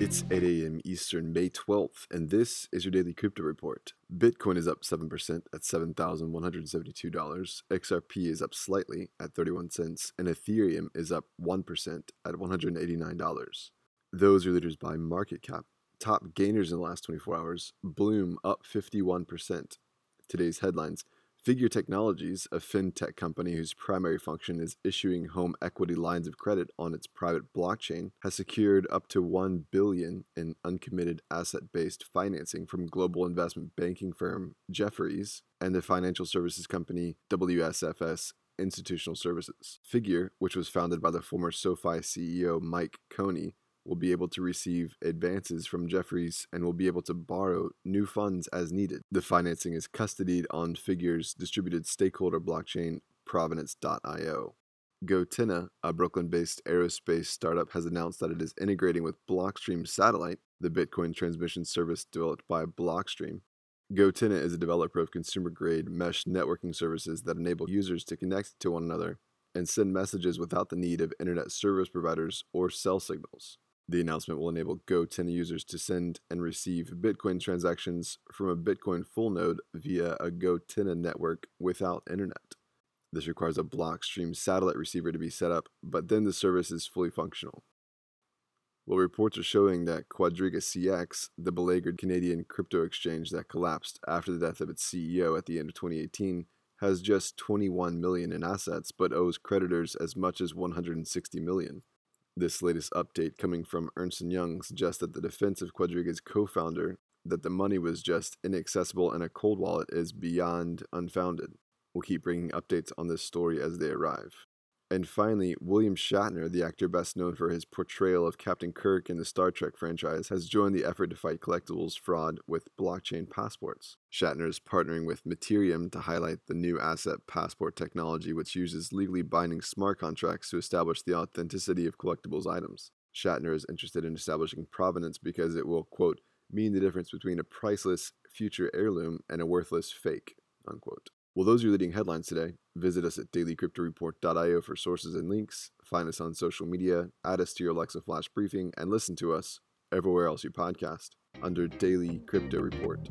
It's 8 a.m. Eastern, May 12th, and this is your daily crypto report. Bitcoin is up 7% at $7,172. XRP is up slightly at 31 cents, and Ethereum is up 1% at $189. Those are leaders by market cap. Top gainers in the last 24 hours Bloom up 51%. Today's headlines Figure Technologies, a fintech company whose primary function is issuing home equity lines of credit on its private blockchain, has secured up to 1 billion in uncommitted asset-based financing from global investment banking firm Jefferies and the financial services company WSFS Institutional Services. Figure, which was founded by the former SoFi CEO Mike Cagney, will be able to receive advances from Jefferies and will be able to borrow new funds as needed. The financing is custodied on Figure's distributed stakeholder blockchain, Provenance.io. Gotenna, a Brooklyn based aerospace startup, has announced that it is integrating with Blockstream Satellite, the Bitcoin transmission service developed by Blockstream. Gotenna is a developer of consumer grade mesh networking services that enable users to connect to one another and send messages without the need of internet service providers or cell signals. The announcement will enable Gotenna users to send and receive Bitcoin transactions from a Bitcoin full node via a Gotenna network without internet. This requires a Blockstream satellite receiver to be set up, but then the service is fully functional. Well, reports are showing that Quadriga CX, the beleaguered Canadian crypto exchange that collapsed after the death of its CEO at the end of 2018, has just 21 million in assets but owes creditors as much as 160 million. This latest update coming from Ernst & Young suggests that the defense of Quadriga's co-founder that the money was just inaccessible in a cold wallet is beyond unfounded. We'll keep bringing updates on this story as they arrive. And finally, William Shatner, the actor best known for his portrayal of Captain Kirk in the Star Trek franchise, has joined the effort to fight collectibles fraud with blockchain passports. Shatner is partnering with Materium to highlight the new asset passport technology, which uses legally binding smart contracts to establish the authenticity of collectibles items. Shatner is interested in establishing provenance because it will, quote, mean the difference between a priceless future heirloom and a worthless fake, unquote. Well, those are your leading headlines today. Visit us at dailycryptoreport.io for sources and links. Find us on social media, add us to your Alexa Flash briefing, and listen to us everywhere else you podcast under Daily Crypto Report.